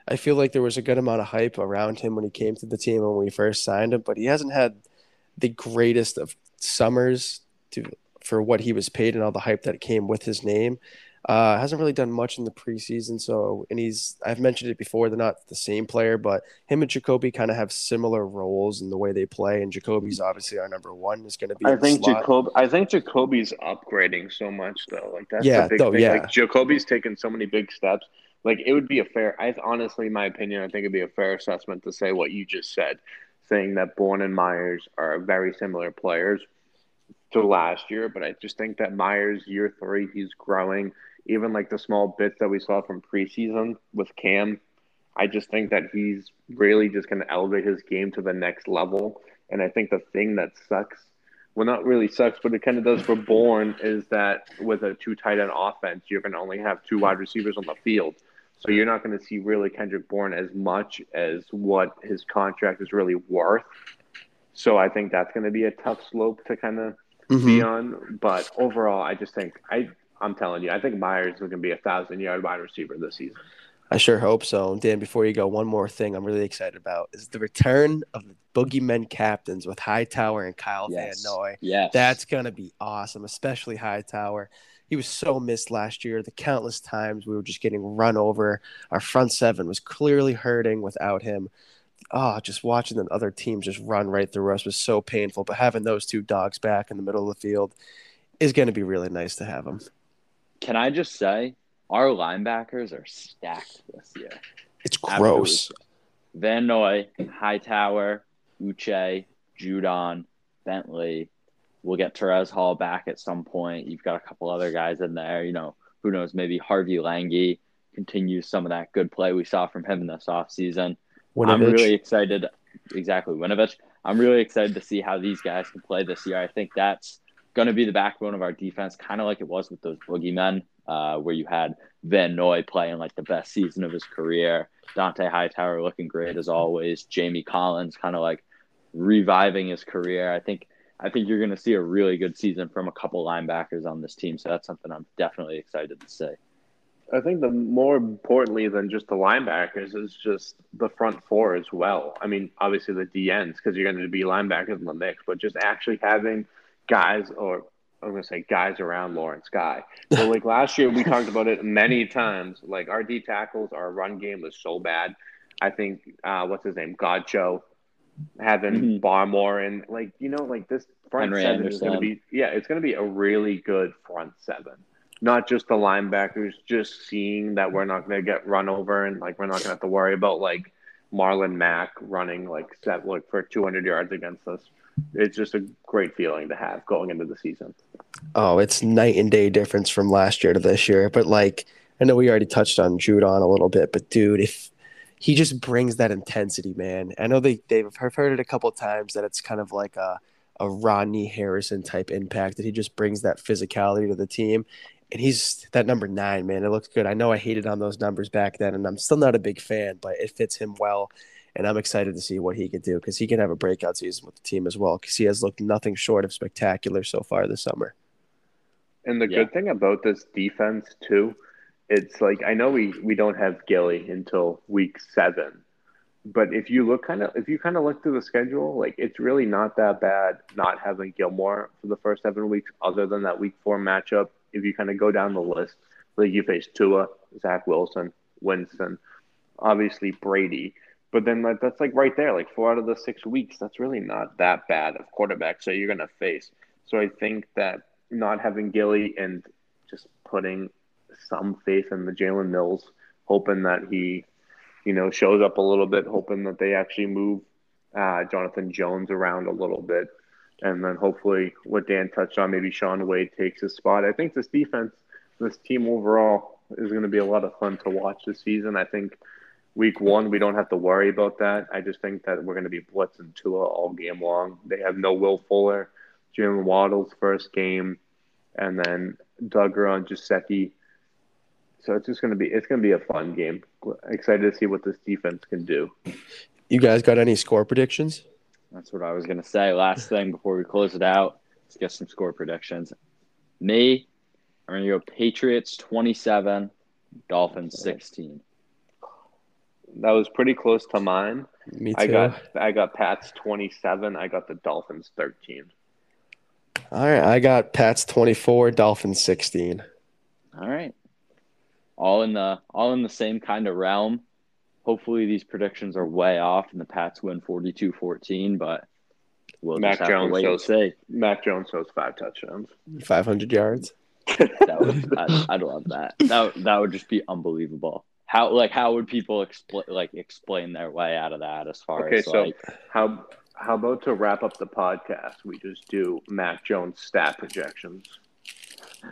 I feel like there was a good amount of hype around him when he came to the team when we first signed him, but he hasn't had the greatest of summers to for what he was paid and all the hype that came with his name. Uh, hasn't really done much in the preseason. So, and he's I've mentioned it before. They're not the same player, but him and Jacoby kind of have similar roles in the way they play. And Jacoby's obviously our number one. Is going to be. I think. Jacob. I think Jacoby's upgrading so much though. Like that's Yeah, the big though, thing. yeah. Like Jacoby's taken so many big steps. Like it would be a fair. I honestly, my opinion, I think it'd be a fair assessment to say what you just said, saying that Bourne and Myers are very similar players to last year. But I just think that Myers year three, he's growing. Even like the small bits that we saw from preseason with Cam, I just think that he's really just going to elevate his game to the next level. And I think the thing that sucks, well, not really sucks, but it kind of does for Bourne, is that with a two tight end offense, you're going to only have two wide receivers on the field. So you're not going to see really Kendrick Bourne as much as what his contract is really worth. So I think that's going to be a tough slope to kind of Mhm. be on. But overall, I just think I I'm telling you, I think Myers is going to be a thousand yard wide receiver this season. I sure hope so. Dan, before you go, one more thing I'm really excited about is the return of the Boogeymen captains with Hightower and Kyle Yes. Van Noy. Yes. That's gonna be awesome, especially Hightower. He was so missed last year. The countless times we were just getting run over. Our front seven was clearly hurting without him. Oh, just watching the other teams just run right through us was so painful. But having those two dogs back in the middle of the field is going to be really nice to have them. Can I just say, our linebackers are stacked this year. It's gross. Van Noy, Hightower, Uche, Judon, Bentley. We'll get Terez Hall back at some point. You've got a couple other guys in there. You know, who knows? Maybe Harvey Langi continues some of that good play we saw from him in this offseason. I'm really excited. Exactly, Winovich. I'm really excited to see how these guys can play this year. I think that's going to be the backbone of our defense, kind of like it was with those boogeymen, uh, where you had Van Noy playing like the best season of his career, Dont'a Hightower looking great as always, Jamie Collins kind of like reviving his career. I think I think you're going to see a really good season from a couple linebackers on this team. So that's something I'm definitely excited to see. I think the more importantly than just the linebackers is just the front four as well. I mean, obviously the DNs because you're going to be linebackers in the mix, but just actually having guys or I'm going to say guys around Lawrence Guy. So like last year we talked about it many [laughs] times. Like our D tackles, our run game was so bad. I think uh, what's his name, Godchaux, having Mhm. Barmore and like you know like this front Henry seven is going to be yeah it's going to be a really good front seven not just the linebackers, just seeing that we're not going to get run over and like we're not going to have to worry about like Marlon Mack running like set like for 200 yards against us. It's just a great feeling to have going into the season. Oh, it's night and day difference from last year to this year. But like, I know we already touched on Judon a little bit, but dude, if he just brings that intensity, man. I know they they've I've heard it a couple times that it's kind of like a a Rodney Harrison type impact that he just brings that physicality to the team. And he's that number nine, man. It looks good. I know I hated on those numbers back then, and I'm still not a big fan, but it fits him well. And I'm excited to see what he could do because he can have a breakout season with the team as well because he has looked nothing short of spectacular so far this summer. And the Yeah. good thing about this defense too, it's like I know we we don't have Gilly until week seven, but if you look kind of if you kind of look through the schedule, like it's really not that bad not having Gilmore for the first seven weeks, other than that week four matchup. If you kind of go down the list, like you face Tua, Zach Wilson, Winston, obviously Brady. But then like, that's like right there, like four out of the six weeks. That's really not that bad of quarterbacks that you're gonna face. So I think that not having Gilly and just putting some faith in the Jalen Mills, hoping that he, you know, shows up a little bit, hoping that they actually move uh, Jonathan Jones around a little bit. And then hopefully what Dan touched on, maybe Shaun Wade takes his spot. I think this defense, this team overall is going to be a lot of fun to watch this season. I think week one, we don't have to worry about that. I just think that we're going to be blitzing Tua all game long. They have no Will Fuller, Jim Waddle's first game, and then Duggar on Giuseppe. So it's just going to be it's going to be a fun game. Excited to see what this defense can do. You guys got any score predictions? That's what I was going to say. Last thing before we close it out, let's get some score predictions. Me, I'm going to go Patriots 27, Dolphins 16. That was pretty close to mine. Me too. I got I got Pats 27. I got the Dolphins 13. All right, I got Pats 24, Dolphins 16. All right. all in the all in the same kind of realm. Hopefully these predictions are way off and the Pats win 42-14, but we'll Mac just have Jones to wait and throws- see. Mac Jones throws five touchdowns. 500 yards. That would, I'd, I'd love that. That that would just be unbelievable. How like how would people explain like explain their way out of that as far as Okay, as so like how how about to wrap up the podcast, we just do Mac Jones stat projections.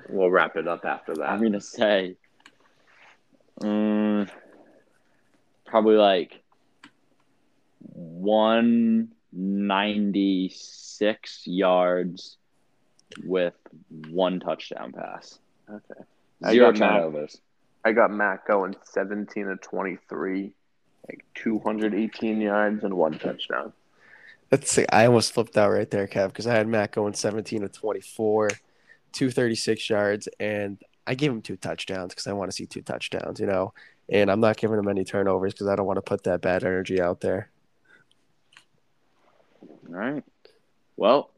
We'll wrap it up after that. I'm gonna say, um, probably like one ninety six yards with one touchdown pass, okay. Zero turnovers. I got Matt going 17 to 23, like 218 yards and one touchdown. Let's see. I almost flipped out right there, Kev, because I had Matt going 17 to 24, 236 yards, and I gave him two touchdowns because I want to see two touchdowns, you know. And I'm not giving him any turnovers because I don't want to put that bad energy out there. All right. Well,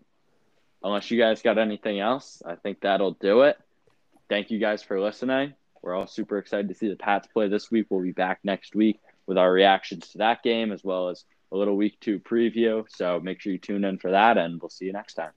unless you guys got anything else, I think that'll do it. Thank you guys for listening. We're all super excited to see the Pats play this week. We'll be back next week with our reactions to that game as well as a little week two preview. So make sure you tune in for that, and we'll see you next time.